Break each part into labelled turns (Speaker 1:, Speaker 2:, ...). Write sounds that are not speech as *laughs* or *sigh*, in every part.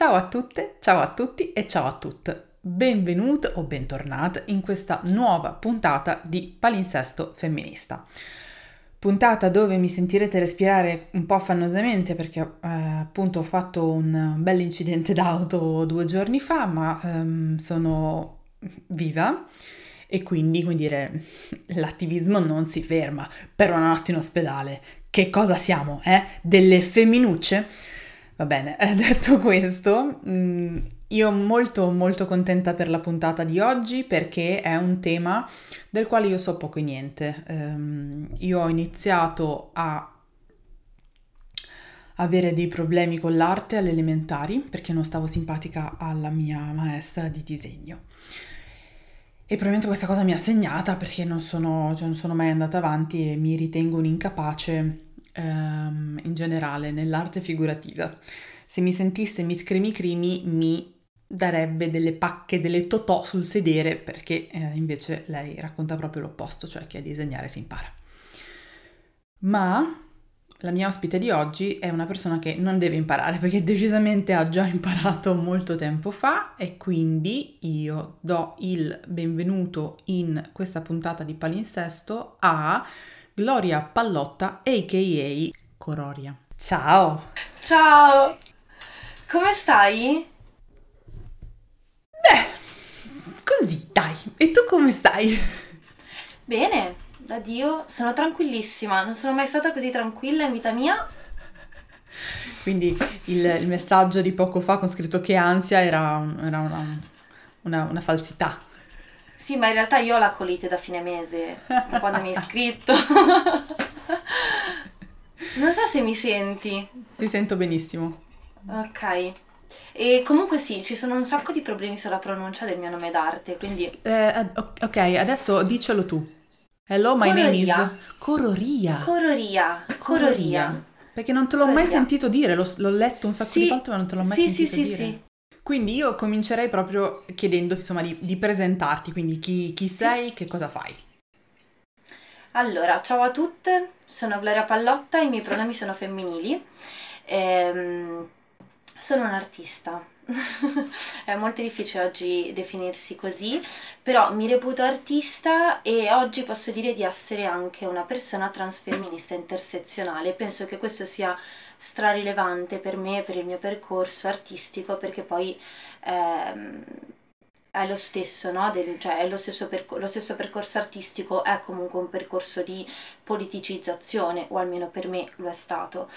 Speaker 1: Ciao a tutte, ciao a tutti e ciao a tutte. Benvenuto o bentornato in questa nuova puntata di Palinsesto Femminista. Puntata dove mi sentirete respirare un po' affannosamente perché eh, appunto ho fatto un bel incidente d'auto due giorni fa, ma ehm, sono viva e quindi, come dire, l'attivismo non si ferma per una notte in ospedale. Che cosa siamo, eh? Delle femminucce? Va bene, *laughs* detto questo, mm, io molto molto contenta per la puntata di oggi perché è un tema del quale io so poco e niente. Um, io ho iniziato a avere dei problemi con l'arte alle elementari perché non stavo simpatica alla mia maestra di disegno. E probabilmente questa cosa mi ha segnata perché non sono, cioè non sono mai andata avanti e mi ritengo un'incapace ehm, in generale nell'arte figurativa. Se mi sentisse mi scrimi crimi mi darebbe delle pacche, delle totò sul sedere perché eh, invece lei racconta proprio l'opposto, cioè che a disegnare si impara. Ma la mia ospite di oggi è una persona che non deve imparare perché decisamente ha già imparato molto tempo fa e quindi io do il benvenuto in questa puntata di Palinsesto a Gloria Pallotta, a.k.a. Cororia. Ciao!
Speaker 2: Ciao! Come stai?
Speaker 1: Beh, così dai. E tu come stai?
Speaker 2: Bene, da Dio, sono tranquillissima. Non sono mai stata così tranquilla in vita mia.
Speaker 1: Quindi il, il messaggio di poco fa con scritto che ansia era, era una, una, una falsità.
Speaker 2: Sì, ma in realtà io ho la colite da fine mese, da quando mi hai iscritto. *laughs* non so se mi senti.
Speaker 1: Ti sento benissimo.
Speaker 2: Ok. E comunque sì, ci sono un sacco di problemi sulla pronuncia del mio nome d'arte, quindi...
Speaker 1: Eh, ok, adesso dicelo tu. Hello, my
Speaker 2: Cororia.
Speaker 1: name is... Cororia.
Speaker 2: Cororia. Cororia.
Speaker 1: Perché non te l'ho mai
Speaker 2: Cororia.
Speaker 1: sentito dire, l'ho, l'ho letto un sacco
Speaker 2: Sì.
Speaker 1: di volte ma non te l'ho mai
Speaker 2: Sì, sì,
Speaker 1: sentito
Speaker 2: sì,
Speaker 1: dire.
Speaker 2: sì.
Speaker 1: Quindi io comincerei proprio chiedendoti insomma di, di presentarti, quindi chi, chi sei, che cosa fai.
Speaker 2: Allora, ciao a tutte, sono Gloria Pallotta, i miei pronomi sono femminili. Ehm, sono un'artista. *laughs* È molto difficile oggi definirsi così, però mi reputo artista e oggi posso dire di essere anche una persona transfemminista intersezionale. Penso che questo sia strarilevante per me, per il mio percorso artistico, perché poi ehm, è lo stesso, no? Del- cioè lo stesso, perco- lo stesso percorso artistico, è comunque un percorso di politicizzazione, o almeno per me lo è stato.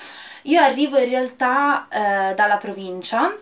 Speaker 2: Io arrivo in realtà eh, dalla provincia.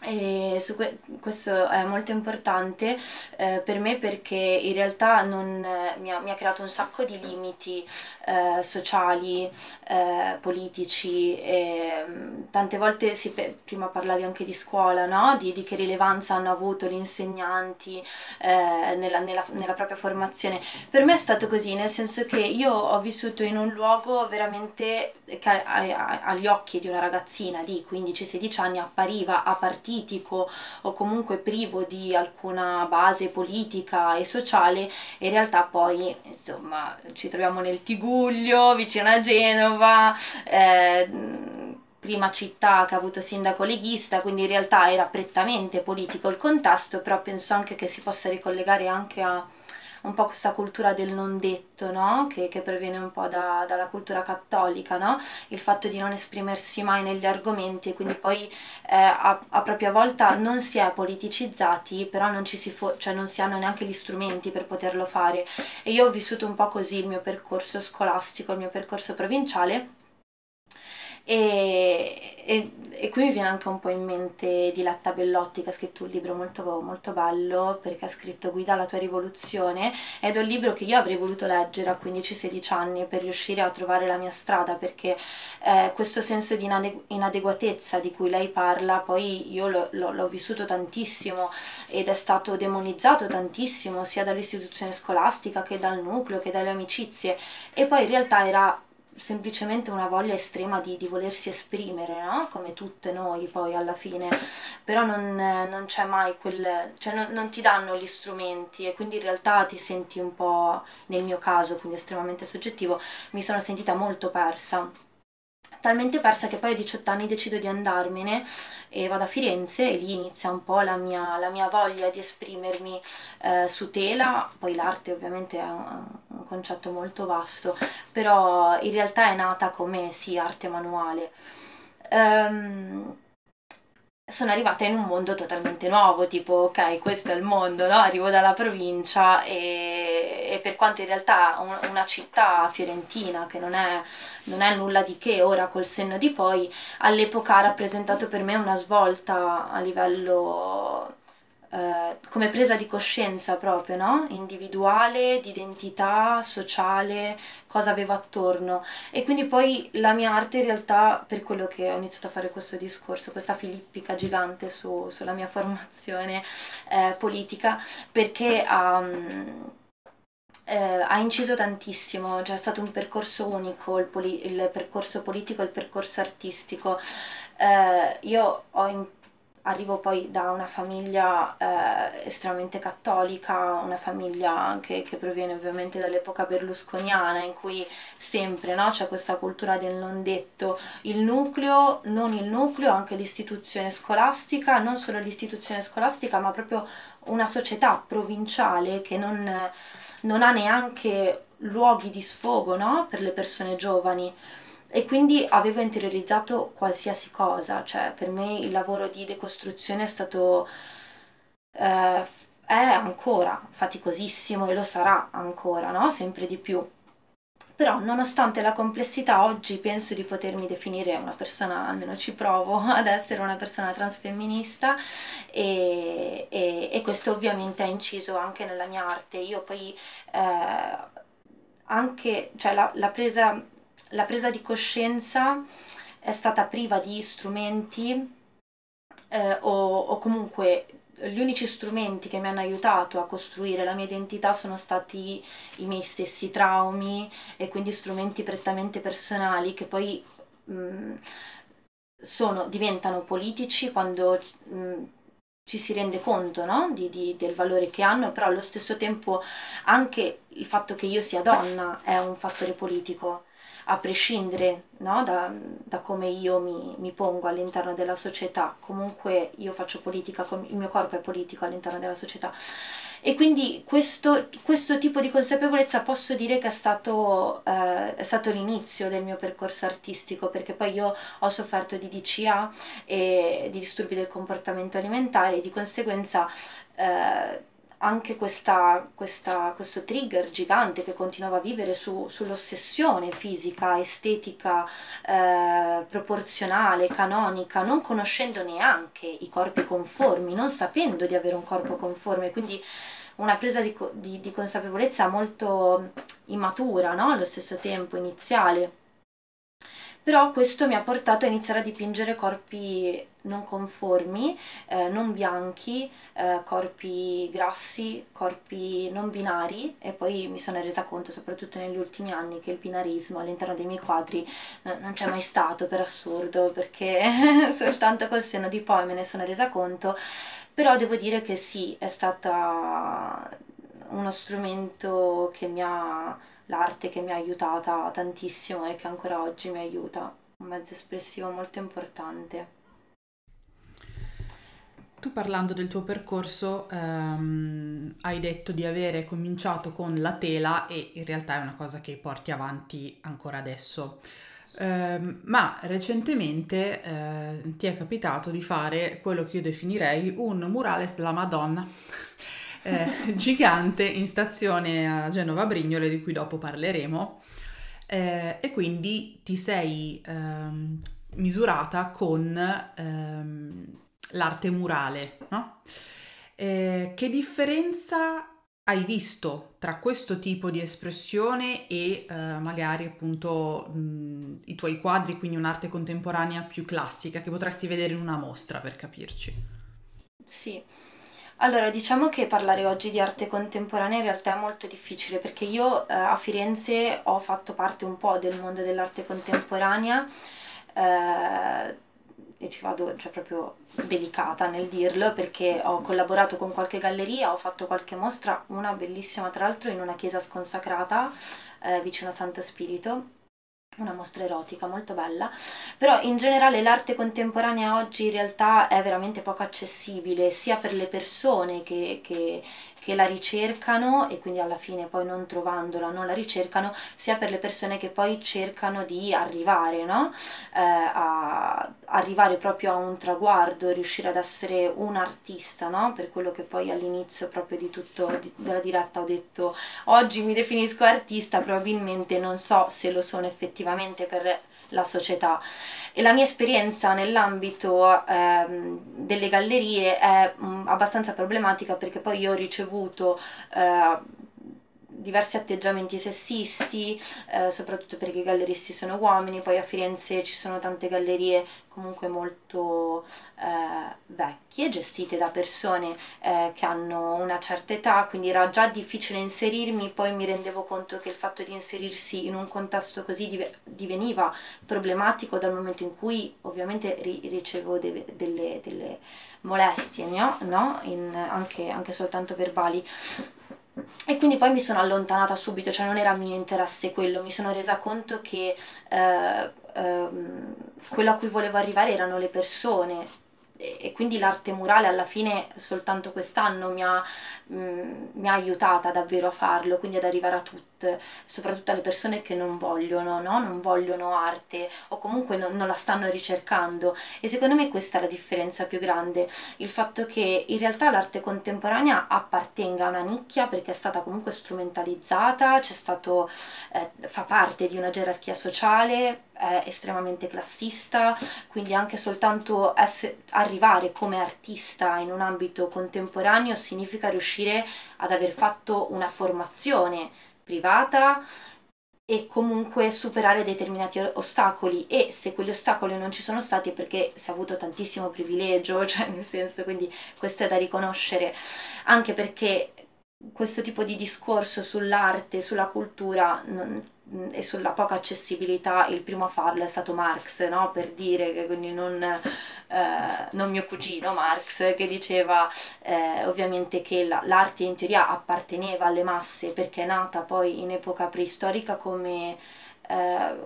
Speaker 2: E su que- questo è molto importante eh, per me perché in realtà non, eh, mi, ha, mi ha creato un sacco di limiti eh, sociali, eh, politici. E, mm, tante volte si prima parlavi anche di scuola, no? Di, di che rilevanza hanno avuto gli insegnanti eh, nella, nella- nella propria formazione. Per me è stato così, nel senso che io ho vissuto in un luogo veramente che a- a- agli occhi di una ragazzina di 15-16 anni appariva apartitico o comunque privo di alcuna base politica e sociale, in realtà poi insomma ci troviamo nel Tigullio, vicino a Genova. eh, prima città che ha avuto sindaco leghista, quindi in realtà era prettamente politico il contesto, però penso anche che si possa ricollegare anche a un po' questa cultura del non detto, no? Che, che proviene un po' da- dalla cultura cattolica, no? Il fatto di non esprimersi mai negli argomenti e quindi poi eh, a, a propria volta non si è politicizzati, però non si, cioè non si hanno neanche gli strumenti per poterlo fare. E io ho vissuto un po' così il mio percorso scolastico, il mio percorso provinciale. E, e- e qui mi viene anche un po' in mente Diletta Bellotti che ha scritto un libro molto, molto bello perché ha scritto Guida alla tua rivoluzione ed è un libro che io avrei voluto leggere a 15-16 anni per riuscire a trovare la mia strada perché eh, questo senso di inade- inadeguatezza di cui lei parla poi io l'ho, l'ho- l'ho vissuto tantissimo ed è stato demonizzato tantissimo sia dall'istituzione scolastica che dal nucleo che dalle amicizie. E poi in realtà era semplicemente una voglia estrema di, di volersi esprimere, no? Come tutte noi poi alla fine, però non, non c'è mai quel, cioè non, non ti danno gli strumenti e quindi in realtà ti senti un po', nel mio caso, quindi estremamente soggettivo, mi sono sentita molto persa talmente persa che poi a 18 anni decido di andarmene e vado a Firenze e lì inizia un po' la mia, la mia voglia di esprimermi eh, su tela, poi l'arte ovviamente è un, un, concetto molto vasto, però in realtà è nata come sì, arte manuale. Um, sono arrivata in un mondo totalmente nuovo, tipo ok, questo è il mondo, no? Arrivo dalla provincia e, e per quanto in realtà un, una città fiorentina che non è, non è, nulla di che ora col senno di poi, all'epoca ha rappresentato per me una svolta a livello eh, come presa di coscienza proprio, no? individuale, di identità, sociale, cosa avevo attorno. E quindi poi la mia arte in realtà, per quello che ho iniziato a fare questo discorso, questa filippica gigante su, sulla mia *laughs* formazione eh, politica, perché ha... Um, eh, ha inciso tantissimo, cioè è stato un percorso unico, il, poli- il percorso politico e il percorso artistico. Eh, io ho in- arrivo poi da una famiglia eh, estremamente cattolica, una famiglia che, che, proviene ovviamente dall'epoca berlusconiana in cui sempre no, c'è questa cultura del non detto, il nucleo, non il nucleo, anche l'istituzione scolastica, non solo l'istituzione scolastica ma proprio una società provinciale che non, non ha neanche luoghi di sfogo no, per le persone giovani e quindi avevo interiorizzato qualsiasi cosa, cioè per me il lavoro di decostruzione è stato, eh, è ancora faticosissimo e lo sarà ancora, no? Sempre di più. Però nonostante la complessità oggi penso di potermi definire una persona, almeno ci provo *laughs* ad essere una persona transfemminista e, e, e questo ovviamente ha inciso anche nella mia arte. Io poi eh, anche, cioè la, la presa la presa di coscienza è stata priva di strumenti eh, o, o comunque gli unici strumenti che mi hanno aiutato a costruire la mia identità sono stati i miei stessi traumi e quindi strumenti prettamente personali che poi mh, mm, sono, diventano politici quando mh, mm, ci si rende conto no? di, di, del valore che hanno, però allo stesso tempo anche il fatto che io sia donna è un fattore politico a prescindere no, da, da, come io mi, mi, pongo all'interno della società, comunque io faccio politica, il mio corpo è politico all'interno della società. E quindi questo, questo tipo di consapevolezza posso dire che è stato, eh, è stato, l'inizio del mio percorso artistico, perché poi io ho sofferto di DCA e di disturbi del comportamento alimentare e di conseguenza... Eh, anche questa, questa, questo trigger gigante che continuava a vivere su, sull'ossessione fisica, estetica, eh, proporzionale, canonica, non conoscendo neanche i corpi conformi, non sapendo di avere un corpo conforme, quindi una presa di, di, di consapevolezza molto immatura, no? allo stesso tempo iniziale però questo mi ha portato a iniziare a dipingere corpi non conformi, eh, non bianchi, eh, corpi grassi, corpi non binari. E poi mi sono resa conto, soprattutto negli ultimi anni, che il binarismo all'interno dei miei quadri eh, non c'è mai stato per assurdo, perché *laughs* soltanto col seno di poi me ne sono resa conto, però devo dire che sì, è stata uno strumento che mi ha l'arte che mi ha aiutata tantissimo e che ancora oggi mi aiuta, un mezzo espressivo molto importante.
Speaker 1: Tu parlando del tuo percorso ehm, hai detto di avere cominciato con la tela e in realtà è una cosa che porti avanti ancora adesso. Eh, ma recentemente eh, ti è capitato di fare quello che io definirei un murales della Madonna eh, gigante in stazione a Genova Brignole, di cui dopo parleremo. Eh, e quindi ti sei ehm, misurata con ehm, l'arte murale, no? Eh, che differenza hai visto tra questo tipo di espressione e eh, magari appunto mh, i tuoi quadri, quindi un'arte contemporanea più classica che potresti vedere in una mostra per capirci?
Speaker 2: Sì, allora, diciamo che parlare oggi di arte contemporanea in realtà è molto difficile perché io eh, a Firenze ho fatto parte un po' del mondo dell'arte contemporanea eh, e ci vado cioè, proprio delicata nel dirlo perché ho collaborato con qualche galleria, ho fatto qualche mostra, una bellissima tra l'altro in una chiesa sconsacrata eh, vicino a Santo Spirito una mostra erotica molto bella, però in generale l'arte contemporanea oggi in realtà è veramente poco accessibile sia per le persone che, che, che la ricercano e quindi alla fine poi non trovandola non la ricercano, sia per le persone che poi cercano di arrivare, no? eh, a arrivare proprio a un traguardo, riuscire ad essere un artista, no? per quello che poi all'inizio proprio di tutto di, della diretta ho detto oggi mi definisco artista, probabilmente non so se lo sono effettivamente per la società. E la mia esperienza nell'ambito ehm, delle gallerie è mh, abbastanza problematica perché poi io ho ricevuto eh, diversi atteggiamenti sessisti, eh, soprattutto perché i galleristi sono uomini, poi a Firenze ci sono tante gallerie comunque molto eh, vecchie, gestite da persone eh, che hanno una certa età, quindi era già difficile inserirmi, poi mi rendevo conto che il fatto di inserirsi in un contesto così div- diveniva problematico dal momento in cui ovviamente ri- ricevo de- delle, delle, molestie, no? no? In, anche, anche soltanto verbali e quindi poi mi sono allontanata subito, cioè non era mio interesse quello, mi sono resa conto che eh, eh, quello a cui volevo arrivare erano le persone e quindi l'arte murale alla fine soltanto quest'anno mi ha, mh, mm, mi ha, aiutata davvero a farlo, quindi ad arrivare a tutte, soprattutto alle persone che non vogliono, no? non vogliono arte o comunque non, non, la stanno ricercando e secondo me questa è la differenza più grande, il fatto che in realtà l'arte contemporanea appartenga a una nicchia perché è stata comunque strumentalizzata, stato, eh, fa parte di una gerarchia sociale, è estremamente classista, quindi anche soltanto essere, arrivare come artista in un ambito contemporaneo significa riuscire ad aver fatto una formazione privata e comunque superare determinati ostacoli. E se quegli ostacoli non ci sono stati è perché si è avuto tantissimo privilegio, *laughs* cioè nel senso quindi questo è da riconoscere. Anche perché questo tipo di discorso sull'arte, sulla cultura non, e sulla poca accessibilità, il primo a farlo è stato Marx, no? per dire che quindi non, eh, non, mio cugino Marx, che diceva eh, ovviamente che la, l'arte in teoria apparteneva alle masse perché è nata poi in epoca preistorica come eh,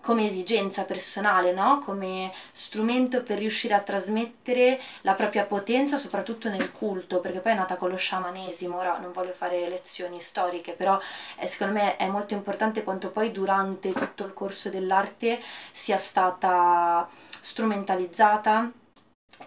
Speaker 2: come esigenza personale, no? come strumento per riuscire a trasmettere la propria potenza, soprattutto nel culto, perché poi è nata con lo sciamanesimo, ora non voglio fare lezioni storiche, però eh, secondo me è molto importante quanto poi durante tutto il corso dell'arte sia stata strumentalizzata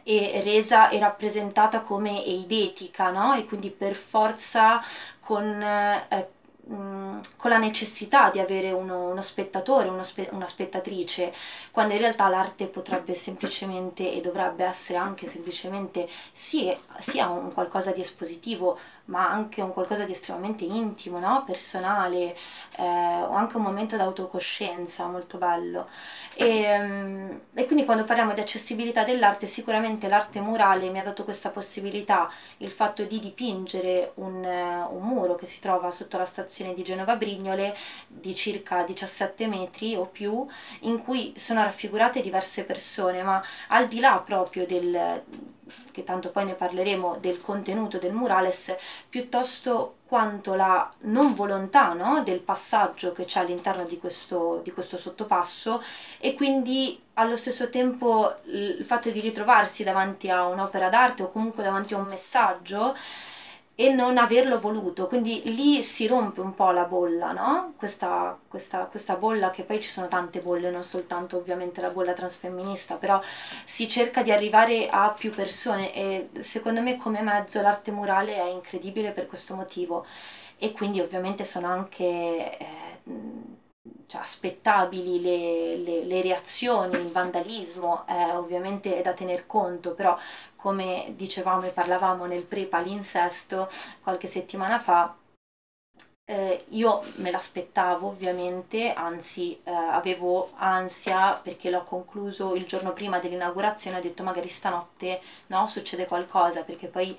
Speaker 2: e resa e rappresentata come eidetica, no? E quindi per forza con eh, con la necessità di avere uno, uno spettatore, uno spe, una spettatrice, quando in realtà l'arte potrebbe semplicemente e dovrebbe essere anche semplicemente sì, sia un qualcosa di espositivo, ma anche un qualcosa di estremamente intimo, no? personale, eh, o anche un momento d'autocoscienza molto bello. E, mm, e, quindi quando parliamo di accessibilità dell'arte, sicuramente l'arte murale mi ha dato questa possibilità, il fatto di dipingere un, un muro che si trova sotto la stazione di Genova Brignole di circa 17 metri o più, in cui sono raffigurate diverse persone, ma al di là proprio del che tanto poi ne parleremo del contenuto del murales, piuttosto quanto la non volontà no? del passaggio che c'è all'interno di questo, di questo sottopasso e quindi allo stesso tempo il fatto di ritrovarsi davanti a un'opera d'arte o comunque davanti a un messaggio e non averlo voluto, quindi lì si rompe un po' la bolla, no? Questa, questa, questa, bolla che poi ci sono tante bolle, non soltanto ovviamente la bolla transfemminista, però si cerca di arrivare a più persone e secondo me come mezzo l'arte murale è incredibile per questo motivo e quindi ovviamente sono anche... Eh, cioè, aspettabili le, le, le, reazioni, il vandalismo, eh, ovviamente è da tener conto, però come dicevamo e parlavamo nel pre-palinsesto qualche settimana fa, eh, io me l'aspettavo ovviamente, anzi eh, avevo ansia perché l'ho concluso il giorno prima dell'inaugurazione, ho detto magari stanotte no, succede qualcosa perché poi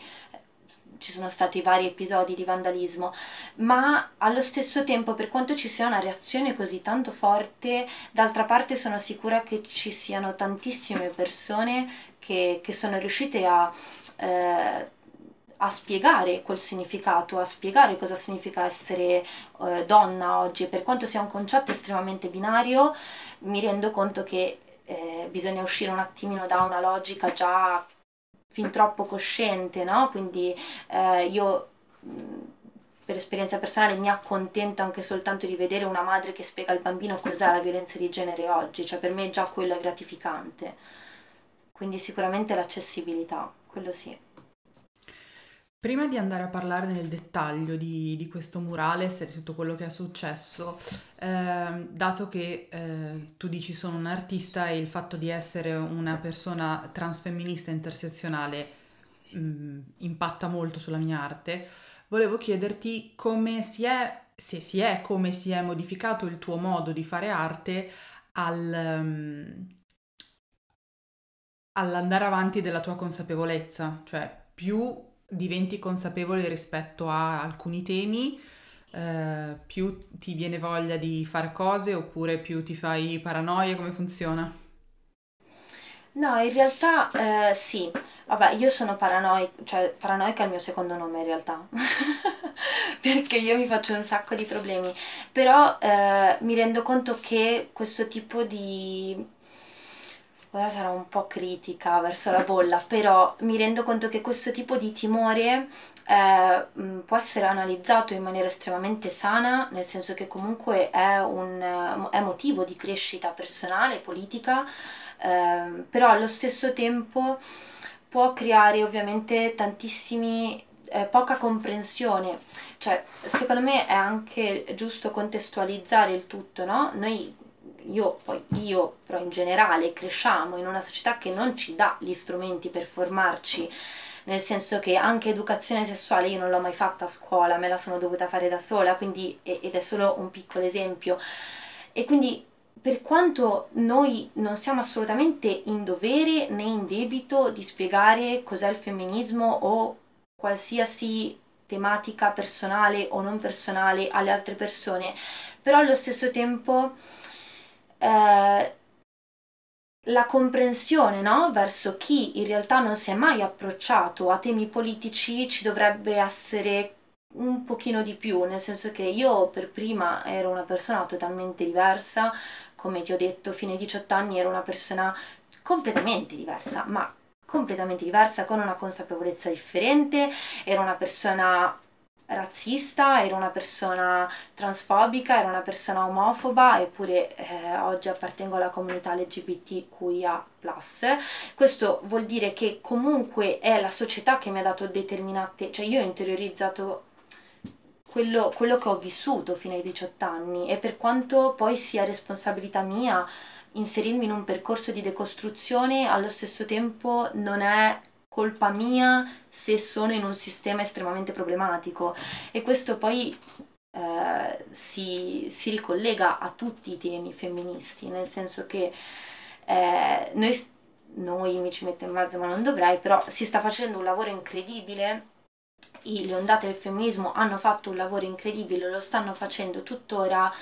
Speaker 2: ci sono stati vari episodi di vandalismo, ma allo stesso tempo per quanto ci sia una reazione così tanto forte, d'altra parte sono sicura che ci siano tantissime persone che, che sono riuscite a... Eh, a spiegare quel significato, a spiegare cosa significa essere eh, donna oggi. Per quanto sia un concetto estremamente binario, mi rendo conto che eh, bisogna uscire un attimino da una logica già fin troppo cosciente, no? Quindi eh, io per esperienza personale mi accontento anche soltanto di vedere una madre che spiega al bambino cos'è la violenza di genere oggi, cioè per me già quello è gratificante. Quindi sicuramente l'accessibilità, quello sì.
Speaker 1: Prima di andare a parlare nel dettaglio di, di questo murales e di tutto quello che è successo, eh, dato che eh, tu dici sono un artista e il fatto di essere una persona transfemminista intersezionale mh, mm, impatta molto sulla mia arte, volevo chiederti come si è, se si è, come si è modificato il tuo modo di fare arte al, um, all'andare avanti della tua consapevolezza, cioè più diventi consapevole rispetto a alcuni temi, eh, più ti viene voglia di fare cose oppure più ti fai paranoia, come funziona?
Speaker 2: No, in realtà eh, sì. Vabbè, io sono paranoica, cioè paranoica è il mio secondo nome in realtà, *laughs* perché io mi faccio un sacco di problemi, però eh, mi rendo conto che questo tipo di... Ora sarò un po' critica verso la bolla, *laughs* però mi rendo conto che questo tipo di timore eh, può essere analizzato in maniera estremamente sana, nel senso che comunque è, un, è motivo di crescita personale, politica, eh, però allo stesso tempo può creare ovviamente tantissimi eh, poca comprensione, cioè secondo me è anche giusto contestualizzare il tutto, no? Noi io, poi io, però in generale, cresciamo in una società che non ci dà gli strumenti per formarci, nel senso che anche educazione sessuale io non l'ho mai fatta a scuola, me la sono dovuta fare da sola, quindi, ed è solo un piccolo esempio. E quindi per quanto noi non siamo assolutamente in dovere né in debito di spiegare cos'è il femminismo o qualsiasi tematica personale o non personale alle altre persone, però allo stesso tempo eh, la comprensione no? verso chi in realtà non si è mai approcciato a temi politici ci dovrebbe essere un pochino di più, nel senso che io per prima ero una persona totalmente diversa, come ti ho detto, fino ai 18 anni ero una persona completamente diversa, ma completamente diversa, con una consapevolezza differente, ero una persona razzista, ero una persona transfobica, ero una persona omofoba, eppure eh, oggi appartengo alla comunità LGBTQIA. Questo vuol dire che comunque è la società che mi ha dato determinate, cioè io ho interiorizzato quello, quello che ho vissuto fino ai 18 anni e per quanto poi sia responsabilità mia inserirmi in un percorso di decostruzione, allo stesso tempo non è colpa mia se sono in un sistema estremamente problematico. E questo poi eh, si, si, ricollega a tutti i temi femministi, nel senso che eh, noi, noi mi ci metto in mezzo ma non dovrei, però si sta facendo un lavoro incredibile. Le ondate del femminismo hanno fatto un lavoro incredibile, lo stanno facendo tuttora,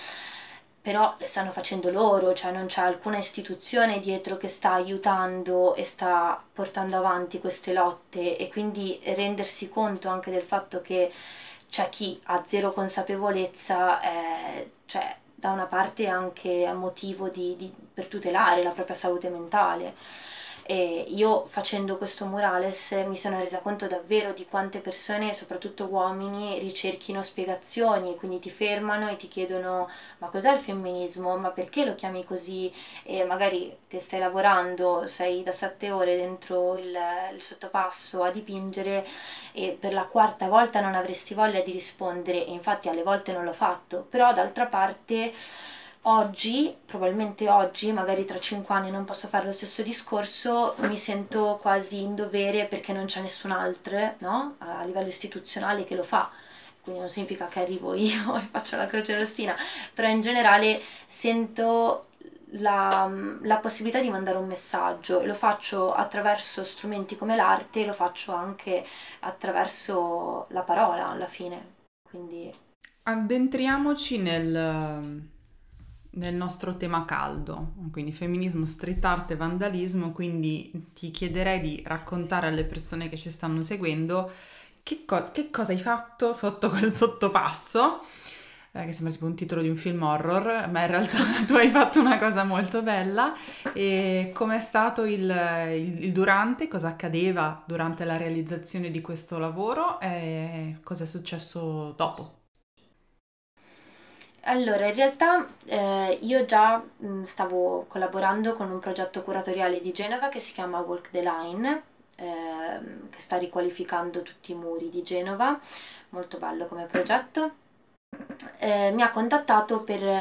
Speaker 2: però le stanno facendo loro, cioè non c'è alcuna istituzione dietro che sta aiutando e sta portando avanti queste lotte e quindi rendersi conto anche del fatto che c'è chi ha zero consapevolezza, eh, cioè da una parte anche motivo di, di, per tutelare la propria salute mentale. E io facendo questo murales mi sono resa conto davvero di quante persone, soprattutto uomini, ricerchino spiegazioni, quindi ti fermano e ti chiedono ma cos'è il femminismo, ma perché lo chiami così? E magari te stai lavorando, sei da sette ore dentro il, il sottopasso a dipingere e per la quarta volta non avresti voglia di rispondere. E infatti alle volte non l'ho fatto, però d'altra parte Oggi, probabilmente oggi, magari tra cinque anni non posso fare lo stesso discorso, mi sento quasi in dovere perché non c'è nessun altro no? a livello istituzionale che lo fa. Quindi non significa che arrivo io *laughs* e faccio la croce rossina, però in generale sento la, la, possibilità di mandare un messaggio lo faccio attraverso strumenti come l'arte, lo faccio anche attraverso la parola alla fine. Quindi...
Speaker 1: Addentriamoci nel, nel nostro tema caldo, quindi femminismo, street art e vandalismo, quindi ti chiederei di raccontare alle persone che ci stanno seguendo che, co- che cosa hai fatto sotto quel sottopasso? Eh, che sembra tipo un titolo di un film horror, ma in realtà *laughs* tu hai fatto una cosa molto bella. E com'è stato il, il, il durante, cosa accadeva durante la realizzazione di questo lavoro e cosa è successo dopo?
Speaker 2: Allora, in realtà eh, io già mh, stavo collaborando con un progetto curatoriale di Genova che si chiama Walk the Line, eh, che sta riqualificando tutti i muri di Genova, molto bello come progetto eh, mi ha contattato per eh,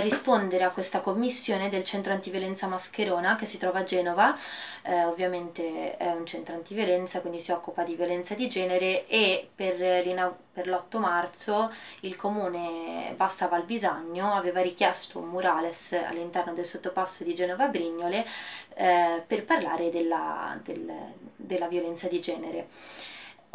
Speaker 2: rispondere a questa commissione del centro antiviolenza Mascherona che si trova a Genova, eh, ovviamente è un centro antiviolenza quindi si occupa di violenza di genere e per, per l'8 marzo il comune Bassa Valbisagno aveva richiesto un murales all'interno del sottopasso di Genova Brignole eh, per parlare della, del, della violenza di genere.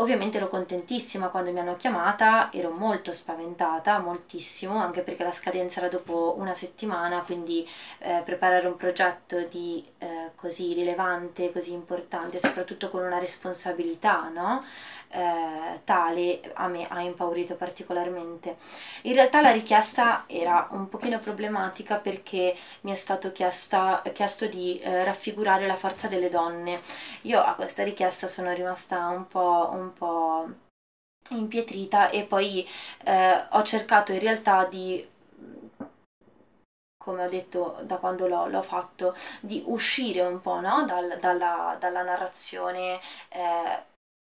Speaker 2: Ovviamente ero contentissima quando mi hanno chiamata, ero molto spaventata, moltissimo, anche perché la scadenza era dopo una settimana, quindi eh, preparare un progetto di, eh, così rilevante, così importante, soprattutto con una responsabilità no? eh, tale, a me ha impaurito particolarmente. In realtà la richiesta era un pochino problematica perché mi è stato chiesta, chiesto di eh, raffigurare la forza delle donne. Io a questa richiesta sono rimasta un po', un po' impietrita e poi eh, ho cercato in realtà di come ho detto da quando l'ho, l'ho fatto, di uscire un po' no? Dal, dalla, dalla, narrazione eh,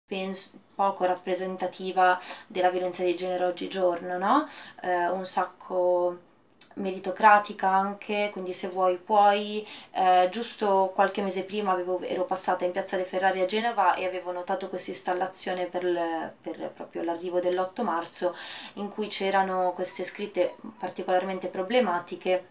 Speaker 2: penso, poco rappresentativa della violenza di genere oggigiorno, no? eh, un sacco meritocratica anche, quindi se vuoi puoi. Eh, giusto qualche mese prima avevo, ero passata in piazza dei Ferrari a Genova e avevo notato questa installazione per, per proprio l'arrivo dell'8 marzo in cui c'erano queste scritte particolarmente problematiche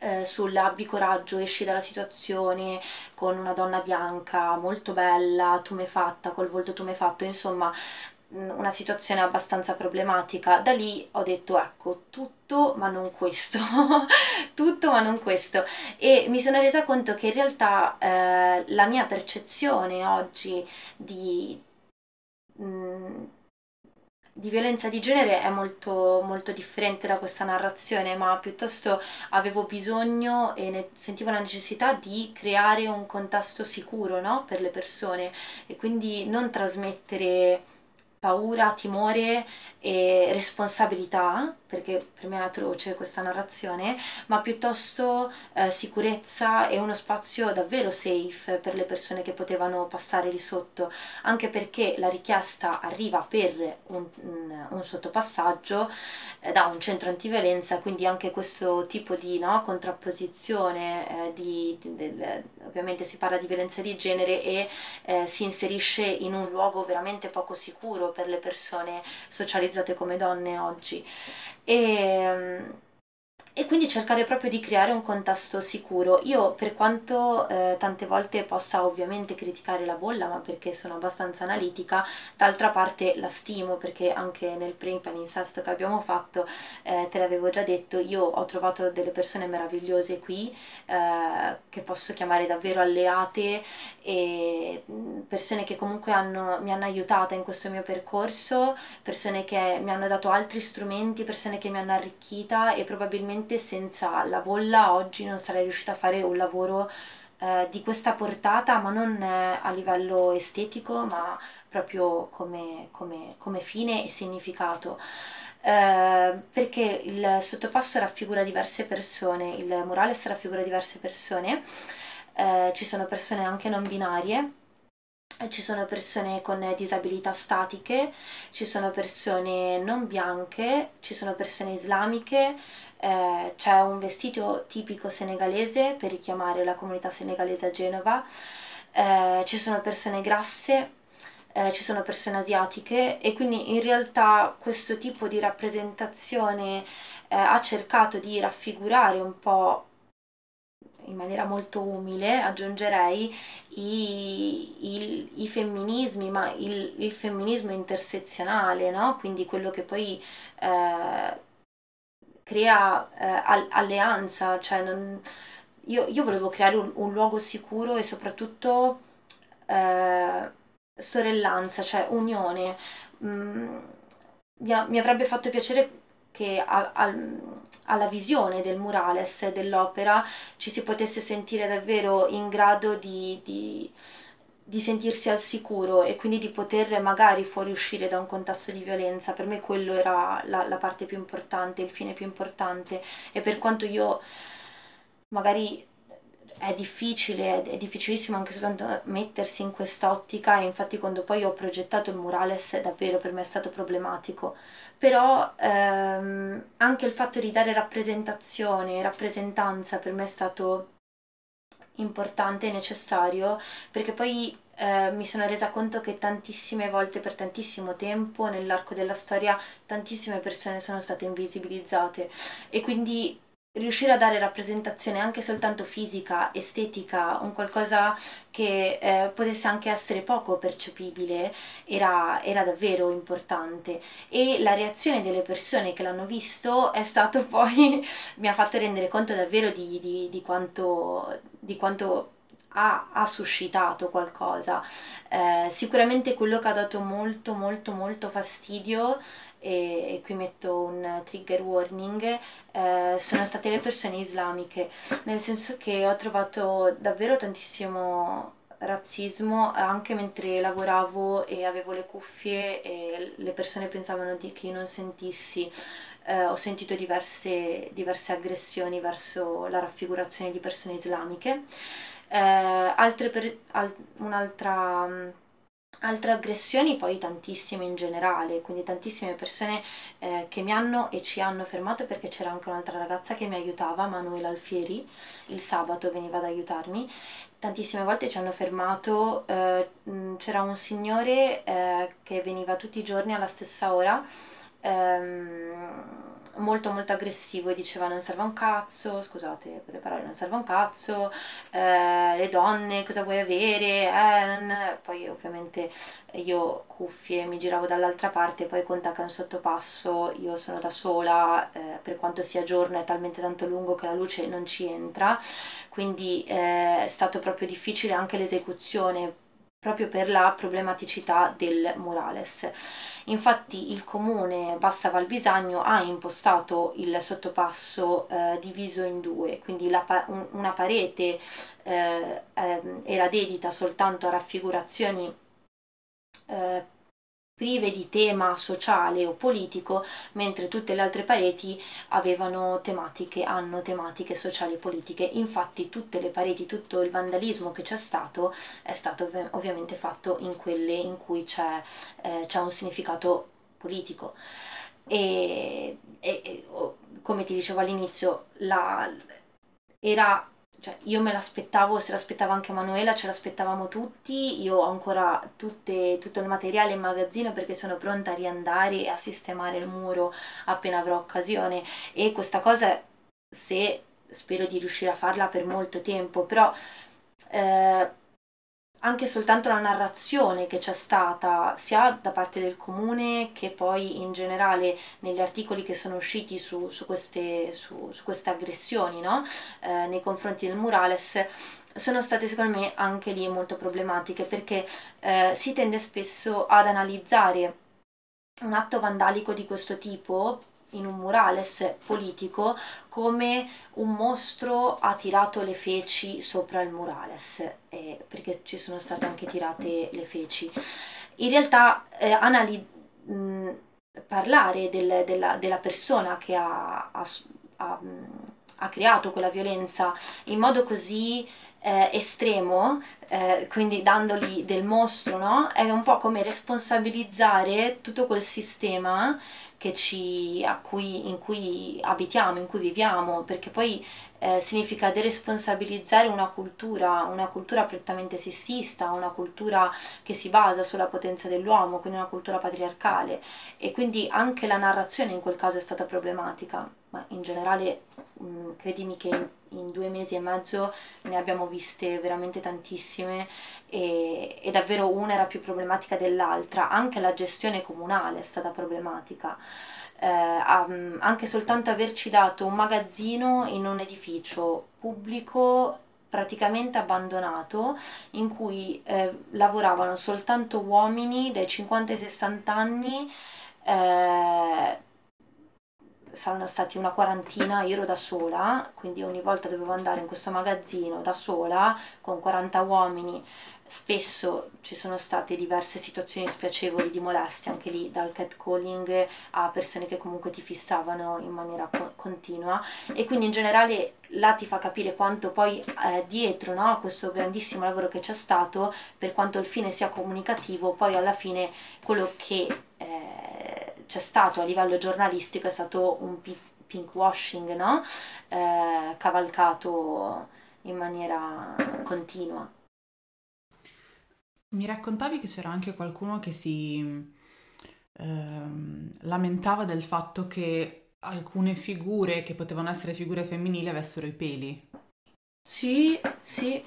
Speaker 2: eh, sull'abbi coraggio, esci dalla situazione con una donna bianca molto bella, tumefatta, col volto tumefatto, insomma una situazione abbastanza problematica. Da lì ho detto ecco, tutto ma non questo, *laughs* tutto ma non questo. E mi sono resa conto che in realtà eh, la mia percezione oggi di... Mh, mm, di violenza di genere è molto, molto differente da questa narrazione, ma piuttosto avevo bisogno e ne, sentivo la necessità di creare un contesto sicuro no? per le persone e quindi non trasmettere paura, timore e responsabilità, perché per me è atroce questa narrazione, ma piuttosto eh, sicurezza e uno spazio davvero safe per le persone che potevano passare lì sotto, anche perché la richiesta arriva per un, un, un sottopassaggio eh, da un centro antiviolenza, quindi anche questo tipo di no, contrapposizione, eh, di, di, del, ovviamente si parla di violenza di genere e eh, si inserisce in un luogo veramente poco sicuro per le persone socializzate come donne oggi. E, e quindi cercare proprio di creare un contesto sicuro. Io per quanto eh, tante volte possa ovviamente criticare la bolla, ma perché sono abbastanza analitica, d'altra parte la stimo perché anche nel pre-palinsesto che abbiamo fatto, eh, te l'avevo già detto, io ho trovato delle persone meravigliose qui eh, che posso chiamare davvero alleate e mm, persone che comunque hanno, mi hanno aiutata in questo mio percorso, persone che mi hanno dato altri strumenti, persone che mi hanno arricchita e probabilmente sicuramente senza la bolla oggi non sarei riuscita a fare un lavoro eh, di questa portata, ma non eh, a livello estetico, ma proprio come, come, come fine e significato. Eh, perché il sottopasso raffigura diverse persone, il murales raffigura diverse persone, eh, ci sono persone anche non binarie, ci sono persone con disabilità statiche, ci sono persone non bianche, ci sono persone islamiche, eh, c'è un vestito tipico senegalese per richiamare la comunità senegalese a Genova, eh, ci sono persone grasse, eh, ci sono persone asiatiche e quindi in realtà questo tipo di rappresentazione eh, ha cercato di raffigurare un po' in maniera molto umile, aggiungerei, i, i, i femminismi, ma il, il, femminismo intersezionale, no? quindi quello che poi eh, crea eh, alleanza, cioè non, io, io, volevo creare un, un, luogo sicuro e soprattutto eh, sorellanza, cioè unione. Mm, mi, mi, avrebbe fatto piacere che a, a, alla visione del murales, dell'opera, ci si potesse sentire davvero in grado di, di, di sentirsi al sicuro e quindi di poter magari fuoriuscire da un contesto di violenza. Per me quello era la, la parte più importante, il fine più importante e per quanto io magari è difficile, è difficilissimo anche soltanto mettersi in quest'ottica e infatti quando poi ho progettato il murales davvero per me è stato problematico, però ehm, anche il fatto di dare rappresentazione, rappresentanza per me è stato importante e necessario perché poi eh, mi sono resa conto che tantissime volte per tantissimo tempo nell'arco della storia tantissime persone sono state invisibilizzate. E quindi riuscire a dare rappresentazione anche soltanto fisica, estetica, un qualcosa che eh, potesse anche essere poco percepibile, era, era, davvero importante. E la reazione delle persone che l'hanno visto è stato *laughs* poi, mi ha fatto rendere conto davvero di, di, di quanto, di quanto ha, ha, suscitato qualcosa. Eh, sicuramente quello che ha dato molto molto molto fastidio e, e qui metto un trigger warning, eh, sono state le persone islamiche, nel senso che ho trovato davvero tantissimo razzismo anche mentre lavoravo e avevo le cuffie e le persone pensavano di che io non sentissi. Eh, ho sentito diverse, diverse aggressioni verso la raffigurazione di persone islamiche. Eh, altre per, al, un'altra Altre aggressioni poi tantissime in generale, quindi tantissime persone eh, che mi hanno e ci hanno fermato perché c'era anche un'altra ragazza che mi aiutava, Manuela Alfieri, il sabato veniva ad aiutarmi. Tantissime volte ci hanno fermato, eh, c'era un signore eh, che veniva tutti i giorni alla stessa ora. Ehm, molto molto aggressivo e diceva non serve un cazzo, scusate per le parole, non serve un cazzo, eh, le donne cosa vuoi avere, eh, poi ovviamente io cuffie mi giravo dall'altra parte, poi conta che è un sottopasso, io sono da sola, eh, per quanto sia giorno è talmente tanto lungo che la luce non ci entra, quindi eh, è stato proprio difficile anche l'esecuzione proprio per la problematicità del murales. Infatti il comune Bassa Valbisagno ha impostato il sottopasso eh, diviso in due, quindi la, un, una parete eh, eh, era dedita soltanto a raffigurazioni eh, prive di tema sociale o politico, mentre tutte le altre pareti avevano tematiche, hanno tematiche sociali e politiche. Infatti tutte le pareti, tutto il vandalismo che c'è stato è stato ov- ovviamente fatto in quelle in cui c'è, eh, c'è un significato politico. E, e, come ti dicevo all'inizio, la, era cioè, io me l'aspettavo, se l'aspettava anche Manuela, ce l'aspettavamo tutti, io ho ancora tutte, tutto il materiale in magazzino perché sono pronta a riandare e a sistemare il muro appena avrò occasione. E questa cosa se spero di riuscire a farla per molto tempo, però eh, anche soltanto la narrazione che c'è stata sia da parte del comune che poi in generale negli articoli che sono usciti su, su, queste, su, su queste, aggressioni no? eh, nei confronti del murales sono state secondo me anche lì molto problematiche perché eh, si tende spesso ad analizzare un atto vandalico di questo tipo in un murales politico come un mostro ha tirato le feci sopra il murales, eh, perché ci sono state anche tirate le feci. In realtà eh, anali- mh, parlare del, della, della, persona che ha, ha, ha, ha, creato quella violenza in modo così eh, estremo, eh, quindi dandogli del mostro, no? È un po' come responsabilizzare tutto quel sistema ci, cui, in cui abitiamo, in cui viviamo, perché poi eh, significa deresponsabilizzare una cultura, una cultura prettamente sessista, una cultura che si basa sulla potenza dell'uomo, quindi una cultura patriarcale. E quindi anche la narrazione in quel caso è stata problematica, ma in generale mh, mm, credimi che in, in, due mesi e mezzo ne abbiamo viste veramente tantissime e, e davvero una era più problematica dell'altra, anche la gestione comunale è stata problematica. Eh, anche soltanto averci dato un magazzino in un edificio pubblico praticamente abbandonato in cui eh, lavoravano soltanto uomini dai 50 ai 60 anni eh, saranno stati una quarantina, io ero da sola, quindi ogni volta dovevo andare in questo magazzino da sola con 40 uomini. Spesso ci sono state diverse situazioni spiacevoli di molestia, anche lì dal catcalling a persone che comunque ti fissavano in maniera co- continua e quindi in generale là ti fa capire quanto poi eh, dietro no, a questo grandissimo lavoro che c'è stato, per quanto il fine sia comunicativo, poi alla fine quello che... Eh, c'è stato a livello giornalistico è stato un pink washing, no? eh, cavalcato in maniera continua.
Speaker 1: Mi raccontavi che c'era anche qualcuno che si eh, lamentava del fatto che alcune figure che potevano essere figure femminili avessero i peli.
Speaker 2: Sì, sì,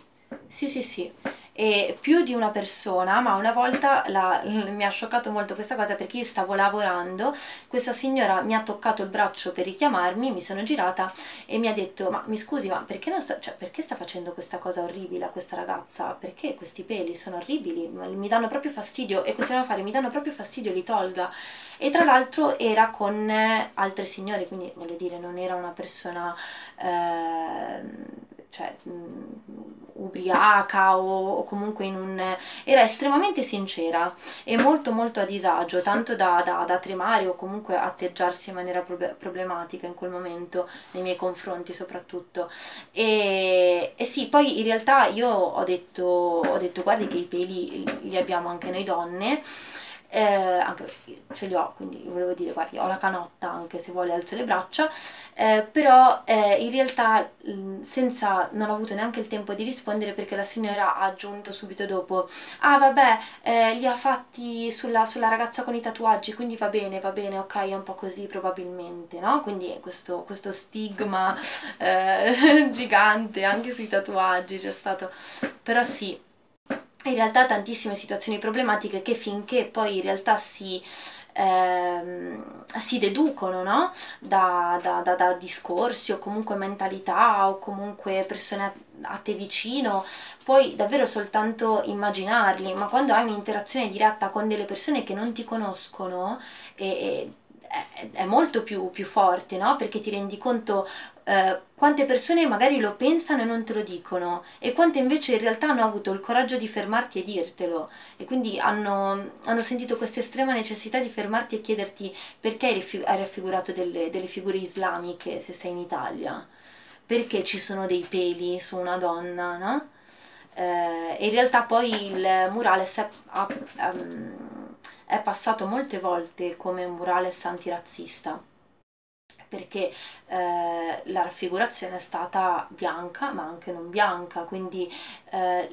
Speaker 2: sì, sì, sì e più di una persona, ma una volta la, mi ha scioccato molto questa cosa perché io stavo lavorando, questa signora mi ha toccato il braccio per richiamarmi, mi sono girata e mi ha detto ma mi scusi ma perché, sta, cioè, perché sta facendo questa cosa orribile a questa ragazza? Perché questi peli sono orribili, mi danno proprio fastidio e continuano a fare, mi danno proprio fastidio, li tolga. E tra l'altro era con altre signore, quindi voglio dire non era una persona... Eh, cioè, mh, ubriaca o, o, comunque in un... era estremamente sincera e molto molto a disagio, tanto da, da, da tremare o comunque atteggiarsi in maniera prob- problematica in quel momento, nei miei confronti soprattutto. E, e sì, poi in realtà io ho detto, ho detto guardi che i peli li abbiamo anche noi donne eh, anche perché ce li ho, quindi volevo dire, guardi, ho la canotta anche se vuole alzo le braccia, eh, però eh, in realtà senza, non ho avuto neanche il tempo di rispondere perché la signora ha aggiunto subito dopo, ah vabbè, eh, li ha fatti sulla, sulla, ragazza con i tatuaggi, quindi va bene, va bene, ok, è un po' così probabilmente, no? Quindi questo, questo stigma eh, *laughs* gigante anche sui tatuaggi c'è stato, però sì, in realtà tantissime situazioni problematiche che finché poi in realtà si, ehm, si deducono no? da, da, da, da, discorsi o comunque mentalità o comunque persone a te vicino, puoi davvero soltanto immaginarli, ma quando hai un'interazione diretta con delle persone che non ti conoscono e, e è, molto più, più forte, no? Perché ti rendi conto eh, quante persone magari lo pensano e non te lo dicono e quante invece in realtà hanno avuto il coraggio di fermarti e dirtelo e quindi hanno, hanno sentito questa estrema necessità di fermarti e chiederti perché hai raffigurato delle, delle figure islamiche se sei in Italia, perché ci sono dei peli su una donna, no? Eh, in realtà poi il murale ha, um, è passato molte volte come un murales antirazzista perché eh, la raffigurazione è stata bianca ma anche non bianca, quindi eh,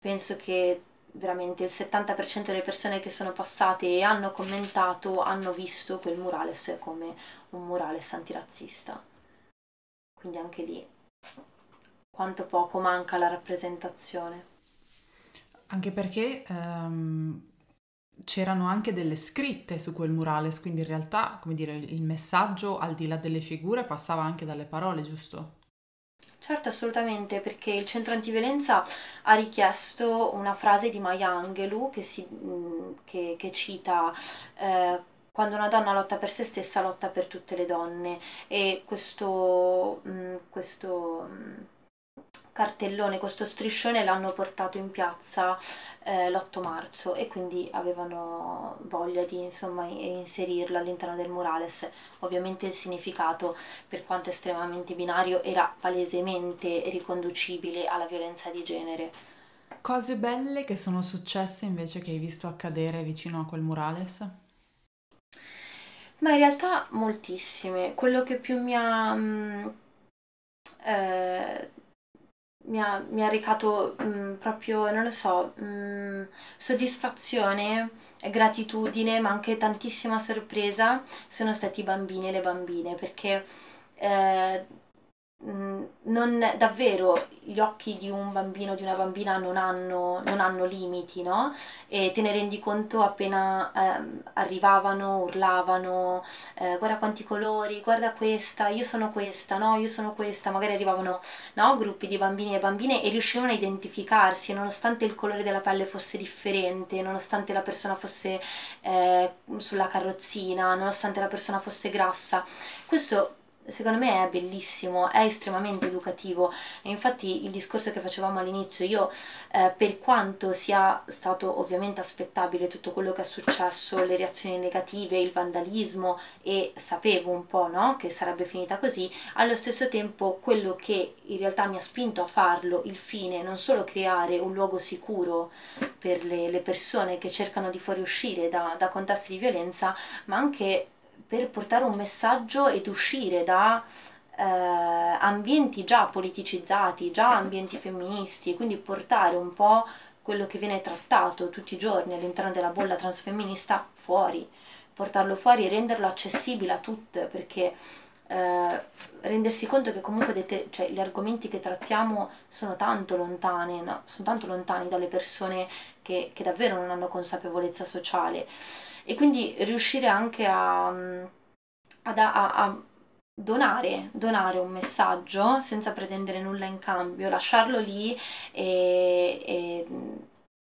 Speaker 2: penso che veramente il 70% delle persone che sono passate e hanno commentato hanno visto quel murales come un murales antirazzista. Quindi anche lì quanto poco manca la rappresentazione.
Speaker 1: Anche perché um, c'erano anche delle scritte su quel murales, quindi in realtà, come dire, il messaggio al di là delle figure passava anche dalle parole, giusto?
Speaker 2: Certo, assolutamente, perché il centro antiviolenza ha richiesto una frase di Maya Angelou che, si, che, che cita eh, quando una donna lotta per se stessa, lotta per tutte le donne e questo, mh, questo mh, cartellone, questo striscione l'hanno portato in piazza eh, l'8 marzo e quindi avevano voglia di insomma inserirlo all'interno del murales. Ovviamente il significato, per quanto estremamente binario, era palesemente riconducibile alla violenza di genere.
Speaker 1: Cose belle che sono successe invece che hai visto accadere vicino a quel murales?
Speaker 2: Ma in realtà moltissime. Quello che più mi ha... Mm, eh, mi ha, mi ha recato mh, mm, proprio, non lo so, mh, mm, soddisfazione, gratitudine, ma anche tantissima sorpresa. Sono stati i bambini e le bambine, perché eh, non, davvero gli occhi di un bambino, di una bambina non hanno, non hanno limiti, no? E te ne rendi conto appena eh, arrivavano, urlavano, eh, guarda quanti colori, guarda questa, io sono questa, no? Io sono questa, magari arrivavano no? gruppi di bambini e bambine e riuscivano a identificarsi, nonostante il colore della pelle fosse differente, nonostante la persona fosse eh, sulla carrozzina, nonostante la persona fosse grassa. Questo secondo me è bellissimo, è estremamente educativo. E infatti il discorso che facevamo all'inizio, io eh, per quanto sia stato ovviamente aspettabile tutto quello che è successo, le reazioni negative, il vandalismo e sapevo un po' no, che sarebbe finita così, allo stesso tempo quello che in realtà mi ha spinto a farlo, il fine, non solo creare un luogo sicuro per le, le persone che cercano di fuoriuscire da, da contesti di violenza, ma anche per portare un messaggio ed uscire da eh, ambienti già politicizzati, già ambienti femministi, quindi portare un po' quello che viene trattato tutti i giorni all'interno della bolla transfemminista fuori, portarlo fuori e renderlo accessibile a tutte, perché eh, rendersi conto che comunque cioè, gli argomenti che trattiamo sono tanto lontani, no? sono tanto lontani dalle persone che, che, davvero non hanno consapevolezza sociale e quindi riuscire anche a, a, a donare, donare un messaggio senza pretendere nulla in cambio, lasciarlo lì e, e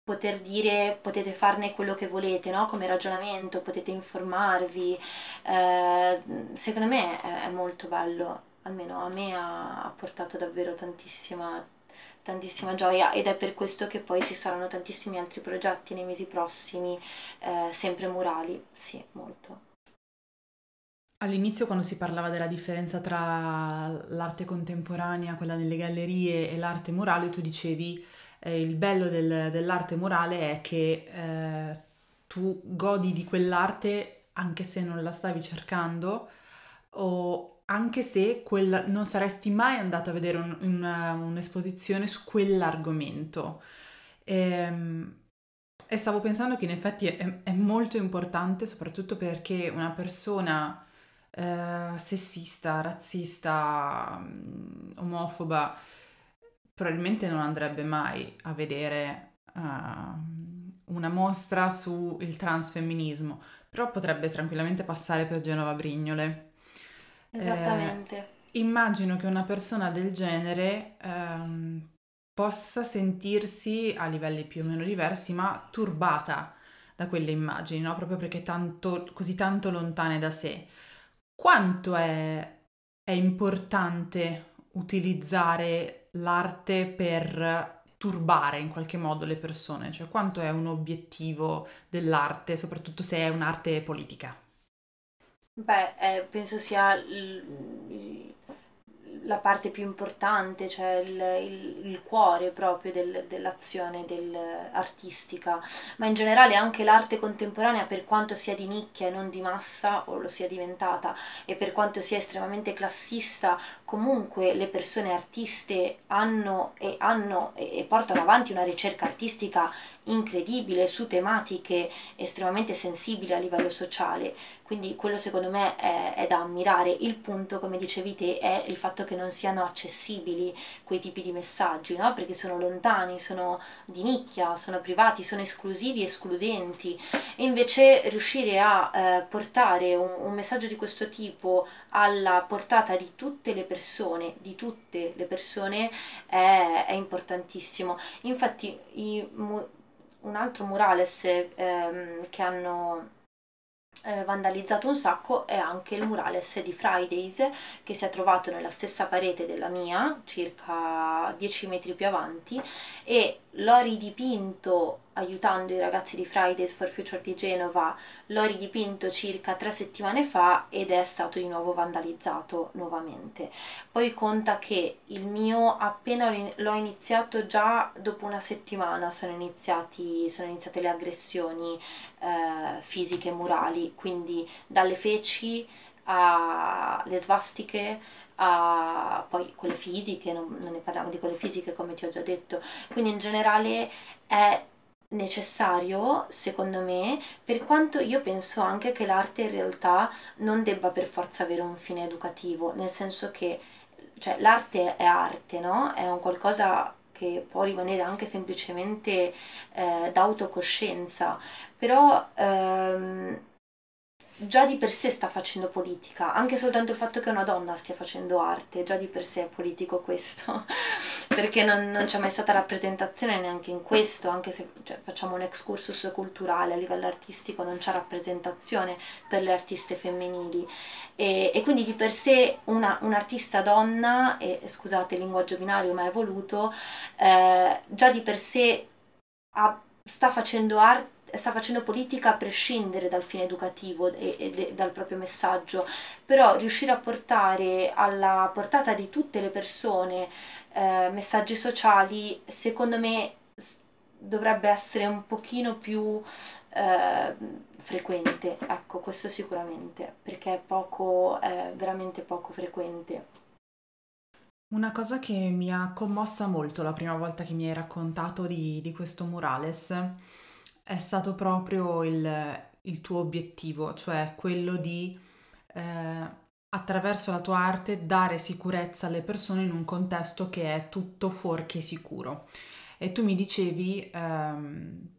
Speaker 2: poter dire, potete farne quello che volete, no? come ragionamento, potete informarvi. Eh, secondo me è, è, molto bello, almeno a me ha, ha portato davvero tantissima, tantissima gioia ed è per questo che poi ci saranno tantissimi altri progetti nei mesi prossimi, eh, sempre murali, sì, molto.
Speaker 1: All'inizio quando si parlava della differenza tra l'arte contemporanea, quella nelle gallerie e l'arte murale, tu dicevi eh, il bello del, dell'arte murale è che eh, tu godi di quell'arte anche se non la stavi cercando o anche se quel, non saresti mai andato a vedere un, una, un'esposizione su quell'argomento. E, ehm, e, stavo pensando che in effetti è, è molto importante, soprattutto perché una persona eh, sessista, razzista, mm, omofoba, probabilmente non andrebbe mai a vedere uh, una mostra sul transfemminismo, però potrebbe tranquillamente passare per Genova Brignole.
Speaker 2: Esattamente.
Speaker 1: Eh, immagino che una persona del genere um, possa sentirsi a livelli più o meno diversi, ma turbata da quelle immagini, no? proprio perché tanto, così tanto lontane da sé. Quanto è, è importante utilizzare l'arte per turbare in qualche modo le persone, cioè quanto è un obiettivo dell'arte, soprattutto se è un'arte politica?
Speaker 2: Beh, eh, penso sia l- la parte più importante, cioè il, il, il cuore proprio del, dell'azione del, artistica, ma in generale anche l'arte contemporanea per quanto sia di nicchia e non di massa, o lo sia diventata, e per quanto sia estremamente classista, comunque le persone artiste hanno e, hanno e, portano avanti una ricerca artistica incredibile su tematiche estremamente sensibili a livello sociale, quindi quello secondo me è, è da ammirare. Il punto, come dicevi te, è il fatto che non siano accessibili quei tipi di messaggi, no? perché sono lontani, sono di nicchia, sono privati, sono esclusivi, escludenti. E invece riuscire a eh, portare un, un messaggio di questo tipo alla portata di tutte le persone, di tutte le persone, è, è importantissimo. Infatti, i, un altro murales ehm, che hanno eh, vandalizzato un sacco è anche il murales di Fridays che si è trovato nella stessa parete della mia, circa 10 metri più avanti, e l'ho ridipinto aiutando i ragazzi di Fridays for Future di Genova, l'ho ridipinto circa tre settimane fa ed è stato di nuovo vandalizzato nuovamente. Poi conta che il mio appena l'ho iniziato già dopo una settimana sono, iniziati, sono iniziate le aggressioni eh, fisiche murali, quindi dalle feci alle svastiche, a poi quelle fisiche, non, non ne parliamo di quelle fisiche come ti ho già detto, quindi in generale è necessario, secondo me, per quanto io penso anche che l'arte in realtà non debba per forza avere un fine educativo, nel senso che cioè l'arte è arte, no? È un qualcosa che può rimanere anche semplicemente eh, d'autocoscienza, però ehm, già di per sé sta facendo politica, anche soltanto il fatto che una donna stia facendo arte, già di per sé è politico questo, *laughs* perché non, non c'è mai stata rappresentazione neanche in questo, anche se cioè, facciamo un excursus culturale a livello artistico, non c'è rappresentazione per le artiste femminili. E, e quindi di per sé una, un'artista donna, e scusate il linguaggio binario ma è voluto, eh, già di per sé ha, sta facendo arte sta facendo politica a prescindere dal fine educativo e, e, dal proprio messaggio, però riuscire a portare alla portata di tutte le persone eh, messaggi sociali, secondo me dovrebbe essere un pochino più eh, frequente, ecco, questo sicuramente, perché è poco, è veramente poco frequente.
Speaker 1: Una cosa che mi ha commossa molto la prima volta che mi hai raccontato di, di questo murales è stato proprio il, il tuo obiettivo, cioè quello di eh, attraverso la tua arte dare sicurezza alle persone in un contesto che è tutto fuorché sicuro. E tu mi dicevi ehm,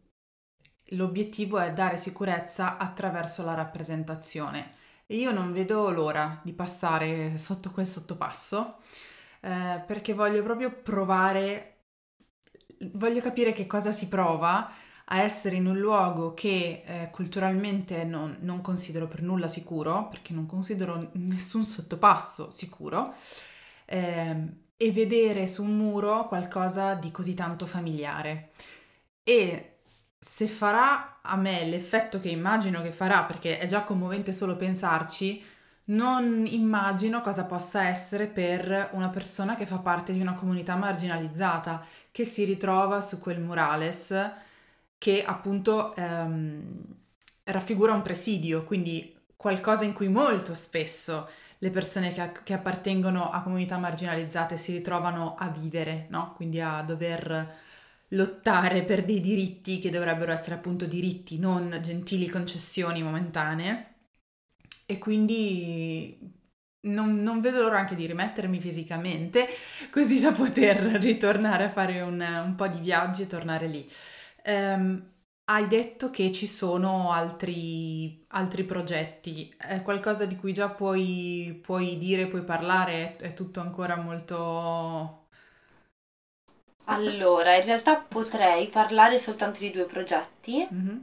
Speaker 1: l'obiettivo è dare sicurezza attraverso la rappresentazione. E io non vedo l'ora di passare sotto quel sottopasso eh, perché voglio proprio provare, voglio capire che cosa si prova a essere in un luogo che eh, culturalmente non, non, considero per nulla sicuro, perché non considero nessun sottopasso sicuro, eh, e vedere su un muro qualcosa di così tanto familiare. E se farà a me l'effetto che immagino che farà, perché è già commovente solo pensarci, non immagino cosa possa essere per una persona che fa parte di una comunità marginalizzata, che si ritrova su quel murales che appunto ehm, raffigura un presidio, quindi qualcosa in cui molto spesso le persone che, che, appartengono a comunità marginalizzate si ritrovano a vivere, no? Quindi a dover lottare per dei diritti che dovrebbero essere appunto diritti, non gentili concessioni momentanee. E quindi non, non vedo l'ora anche di rimettermi fisicamente, così da poter ritornare a fare un, un po' di viaggi e tornare lì. Um, hai detto che ci sono altri, altri progetti, è qualcosa di cui già puoi, puoi dire, puoi parlare, è tutto ancora molto...
Speaker 2: Allora, in realtà potrei parlare soltanto di due progetti. Mm-hmm.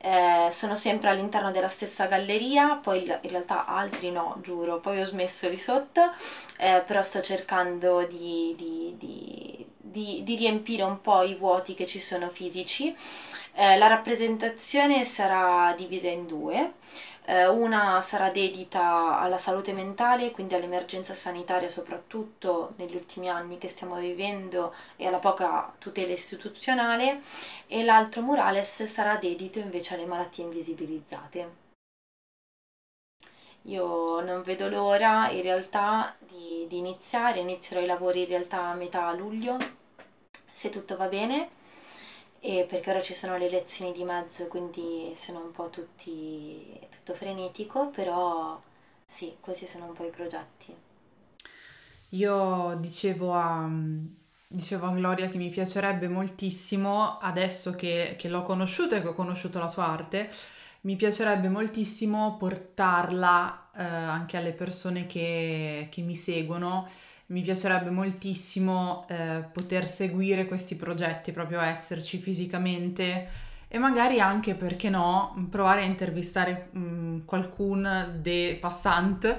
Speaker 2: Eh, sono sempre all'interno della stessa galleria, poi in realtà altri no, giuro, poi ho smesso lì sotto, eh, però sto cercando di, di, di di, di, riempire un po' i vuoti che ci sono fisici. Eh, la rappresentazione sarà divisa in due. Eh, una sarà dedita alla salute mentale, quindi all'emergenza sanitaria, soprattutto negli ultimi anni che stiamo vivendo e alla poca tutela istituzionale, e l'altro murales sarà dedito invece alle malattie invisibilizzate. Io non vedo l'ora in realtà di, di iniziare, inizierò i lavori in realtà a metà luglio se tutto va bene. E perché ora ci sono le lezioni di mezzo quindi sono un po' tutti tutto frenetico però sì questi sono un po' i progetti.
Speaker 1: Io dicevo a, dicevo a Gloria che mi piacerebbe moltissimo adesso che, che l'ho conosciuta e che ho conosciuto la sua arte mi piacerebbe moltissimo portarla eh, anche alle persone che, che mi seguono mi piacerebbe moltissimo eh, poter seguire questi progetti, proprio esserci fisicamente e magari anche, perché no, provare a intervistare mh, qualcun de passant.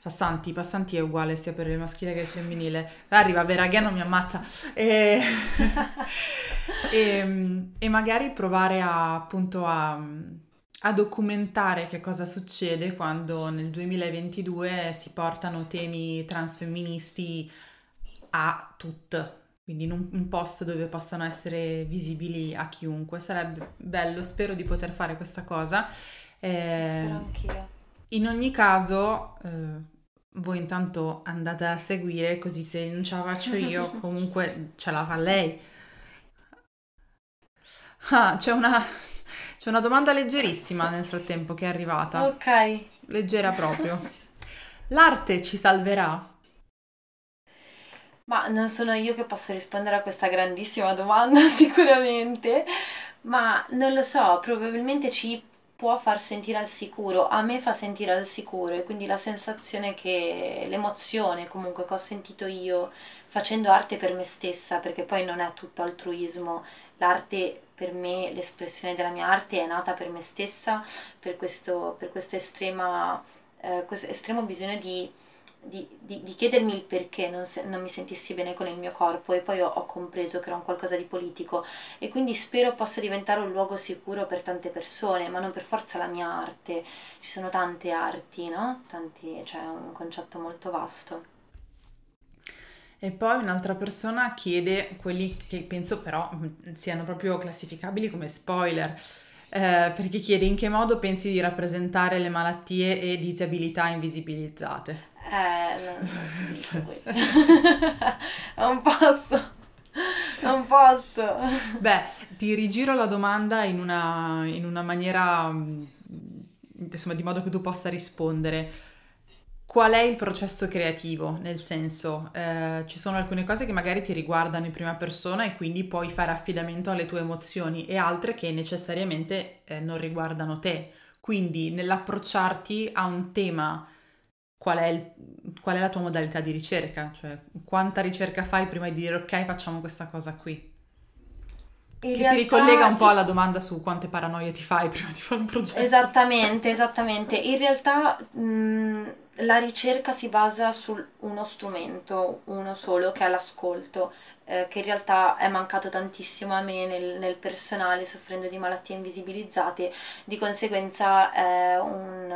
Speaker 1: Passanti, passanti è uguale sia per il maschile che il femminile. Arriva, Veragano mi ammazza. E, *laughs* e, e magari provare a, appunto a a documentare che cosa succede quando nel 2022 si portano temi transfemministi a tut, quindi in un, un, posto dove possano essere visibili a chiunque. Sarebbe bello, spero di poter fare questa cosa.
Speaker 2: Eh, spero anch'io.
Speaker 1: In ogni caso, eh, voi intanto andate a seguire, così se non ce la faccio io, *laughs* comunque ce la fa lei. Ah, c'è una c'è una domanda leggerissima nel frattempo che è arrivata.
Speaker 2: Ok.
Speaker 1: Leggera proprio. L'arte ci salverà?
Speaker 2: Ma non sono io che posso rispondere a questa grandissima domanda *laughs* sicuramente, ma non lo so, probabilmente ci può far sentire al sicuro, a me fa sentire al sicuro e quindi la sensazione che l'emozione comunque che ho sentito io facendo arte per me stessa, perché poi non è tutto altruismo, l'arte per me, l'espressione della mia arte è nata per me stessa, per questo, per questo estrema, eh, questo estremo bisogno di di, di, di, chiedermi il perché non, se, non, mi sentissi bene con il mio corpo e poi ho, ho, compreso che era un qualcosa di politico e quindi spero possa diventare un luogo sicuro per tante persone, ma non per forza la mia arte. Ci sono tante arti, no? Tanti, cioè è un concetto molto vasto.
Speaker 1: E poi un'altra persona chiede quelli che penso però siano proprio classificabili come spoiler eh, perché chiede in che modo pensi di rappresentare le malattie e disabilità invisibilizzate.
Speaker 2: Eh, non, non so non posso. Non posso.
Speaker 1: Beh, ti rigiro la domanda in una, in una maniera, insomma, di modo che tu possa rispondere. Qual è il processo creativo? Nel senso, eh, ci sono alcune cose che magari ti riguardano in prima persona e quindi puoi fare affidamento alle tue emozioni e altre che necessariamente eh, non riguardano te. Quindi nell'approcciarti a un tema, qual è, il, qual è la tua modalità di ricerca? Cioè, quanta ricerca fai prima di dire ok, facciamo questa cosa qui? In che si ricollega un po' alla domanda su quante paranoie ti fai *laughs* prima di fare un progetto.
Speaker 2: Esattamente, esattamente. In realtà mh, la ricerca si basa su uno strumento, uno solo, che è l'ascolto, eh, che in realtà è mancato tantissimo a me nel, nel personale, soffrendo di malattie invisibilizzate. Di conseguenza è un,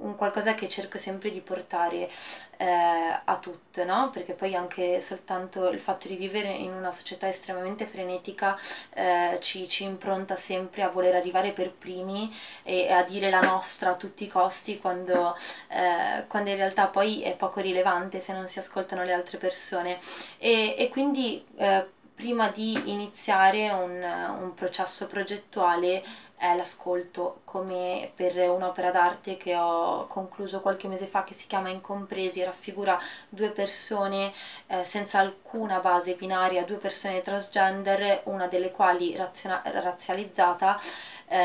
Speaker 2: un qualcosa che cerco sempre di portare eh, a tutte, no? Perché poi anche soltanto il fatto di vivere in una società estremamente frenetica eh, ci, ci, impronta sempre a voler arrivare per primi e, e, a dire la nostra a tutti i costi quando, eh, quando in realtà poi è poco rilevante se non si ascoltano le altre persone. E, e quindi eh, prima di iniziare un, un processo progettuale è l'ascolto, come per un'opera d'arte che ho concluso qualche mese fa che si chiama Incompresi, raffigura due persone eh, senza alcuna base binaria, due persone transgender, una delle quali raziona- razzializzata, eh,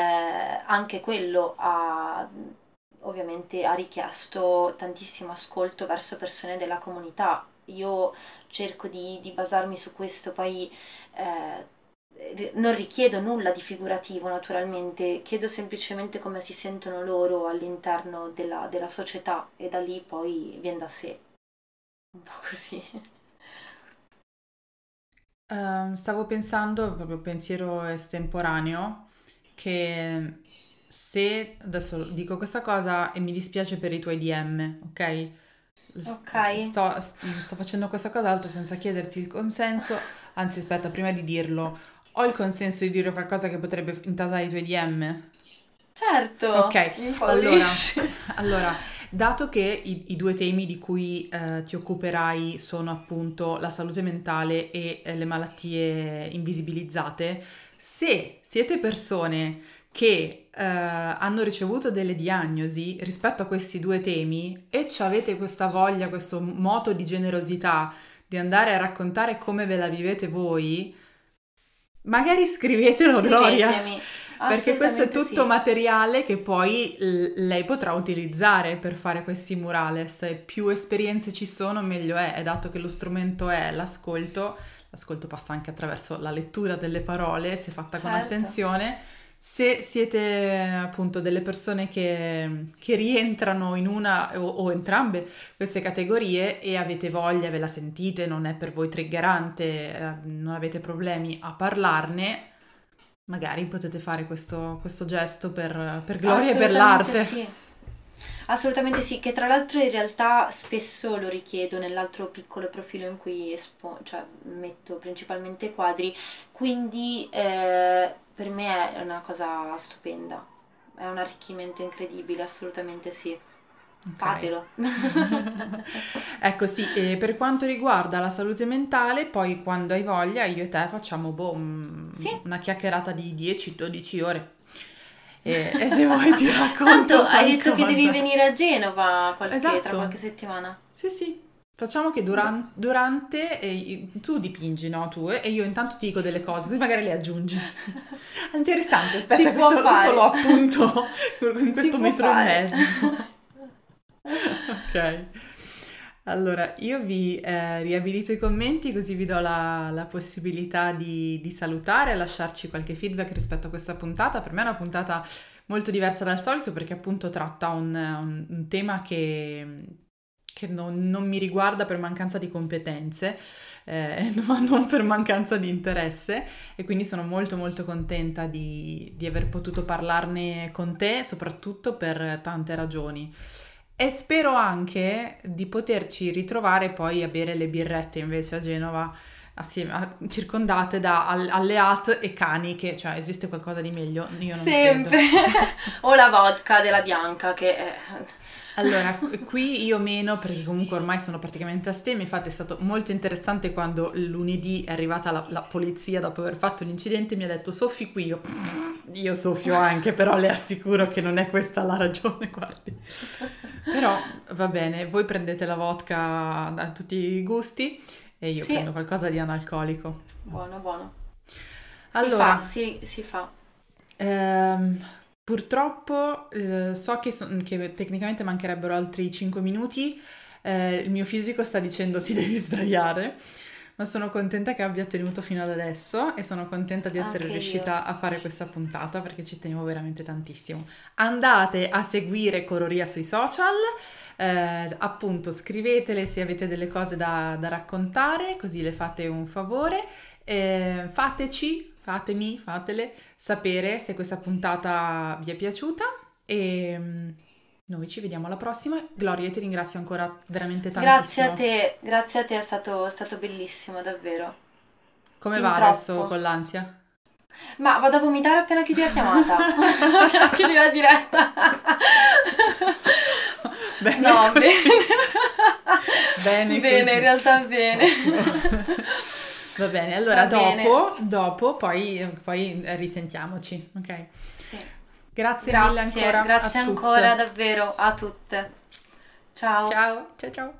Speaker 2: anche quello ha ovviamente ha richiesto tantissimo ascolto verso persone della comunità io cerco di, di basarmi su questo, poi eh, non richiedo nulla di figurativo naturalmente, chiedo semplicemente come si sentono loro all'interno della, della società e da lì poi viene da sé, un po' così.
Speaker 1: Uh, stavo pensando, proprio pensiero estemporaneo, che se adesso dico questa cosa e mi dispiace per i tuoi DM, ok?
Speaker 2: Ok.
Speaker 1: Sto, sto facendo questa cosa altro senza chiederti il consenso. Anzi, aspetta, prima di dirlo, ho il consenso di dire qualcosa che potrebbe intasare i tuoi DM?
Speaker 2: Certo.
Speaker 1: Ok, allora, *laughs* allora, dato che i, i, due temi di cui eh, ti occuperai sono appunto la salute mentale e eh, le malattie invisibilizzate, se siete persone che eh, hanno ricevuto delle diagnosi rispetto a questi due temi e avete questa voglia, questo moto di generosità di andare a raccontare come ve la vivete voi, magari scrivetelo Gloria. Perché questo è tutto sì. materiale che poi l- lei potrà utilizzare per fare questi murales. E più esperienze ci sono, meglio è. E dato che lo strumento è l'ascolto, l'ascolto passa anche attraverso la lettura delle parole, se fatta certo. con attenzione se siete appunto delle persone che, che rientrano in una o, o, entrambe queste categorie e avete voglia, ve la sentite, non è per voi triggerante, eh, non avete problemi a parlarne, magari potete fare questo, questo gesto per, per gloria e per l'arte.
Speaker 2: Sì. Assolutamente sì, che tra l'altro in realtà spesso lo richiedo nell'altro piccolo profilo in cui espo, cioè metto principalmente quadri, quindi eh, per me è una cosa stupenda, è un arricchimento incredibile, assolutamente sì. Okay. Fatelo. *laughs*
Speaker 1: ecco sì, e per quanto riguarda la salute mentale, poi quando hai voglia io e te facciamo boh, sì. una chiacchierata di 10-12 ore. E, e, se vuoi ti *laughs* racconto
Speaker 2: Tanto hai detto che devi venire a Genova qualche, esatto. tra qualche settimana.
Speaker 1: Sì, sì. Facciamo che duran- durante, eh, tu dipingi, no? Tu, e io intanto ti dico delle cose, così magari le aggiungi. *laughs* Interessante, aspetta,
Speaker 2: Si
Speaker 1: questo, questo lo appunto *laughs* in questo
Speaker 2: può
Speaker 1: metro e mezzo. ok. Allora, io vi eh, riabilito i commenti così vi do la, la possibilità di, di salutare lasciarci qualche feedback rispetto a questa puntata. Per me è una puntata molto diversa dal solito perché appunto tratta un, un- un tema che, che non, non mi riguarda per mancanza di competenze, eh, *laughs* ma non per mancanza di interesse e quindi sono molto molto contenta di, di aver potuto parlarne con te, soprattutto per tante ragioni. E spero anche di poterci ritrovare poi a bere le birrette invece a Genova, assieme, a- circondate da al- alleat e cani, che cioè esiste qualcosa di meglio? Io non
Speaker 2: Sempre. *laughs* o la vodka della bianca che è...
Speaker 1: Allora, *laughs* qui- io meno perché comunque ormai sono praticamente a stemma, infatti è stato molto interessante quando lunedì è arrivata la, la polizia dopo aver fatto l'incidente e mi ha detto soffi qui, io, io soffio anche, però le assicuro che non è questa la ragione, guardi. Però va bene, voi prendete la vodka a tutti i gusti e io
Speaker 2: Sì.
Speaker 1: prendo qualcosa di analcolico.
Speaker 2: Buono, buono.
Speaker 1: Allora,
Speaker 2: Si fa, si, si fa.
Speaker 1: Ehm, purtroppo eh, so che, son- che tecnicamente mancherebbero altri 5 minuti, eh, il mio fisico sta dicendo ti devi sdraiare, ma sono contenta che abbia tenuto fino ad adesso e sono contenta di essere
Speaker 2: Anche io.
Speaker 1: riuscita a fare questa puntata perché ci tenevo veramente tantissimo. Andate a seguire Cororia sui social, eh, appunto scrivetele se avete delle cose da, da raccontare, così le fate un favore. Eh, fateci, fatemi, fatele sapere se questa puntata vi è piaciuta e mm, noi ci vediamo alla prossima. Gloria, io ti ringrazio ancora veramente tantissimo.
Speaker 2: Grazie a te, grazie a te, è stato, è stato bellissimo, davvero.
Speaker 1: Come
Speaker 2: Fin
Speaker 1: va
Speaker 2: troppo.
Speaker 1: adesso con l'ansia?
Speaker 2: Ma vado a vomitare appena chiudi la chiamata. *laughs* appena chiudi la diretta.
Speaker 1: Bene
Speaker 2: no, bene.
Speaker 1: Bene
Speaker 2: bene, in realtà bene.
Speaker 1: Va bene, allora
Speaker 2: Va bene.
Speaker 1: dopo, dopo poi, poi risentiamoci, ok?
Speaker 2: Sì.
Speaker 1: Grazie,
Speaker 2: Grazie,
Speaker 1: mille ancora.
Speaker 2: grazie
Speaker 1: a tutte.
Speaker 2: ancora davvero a tutte. Ciao.
Speaker 1: Ciao, ciao ciao.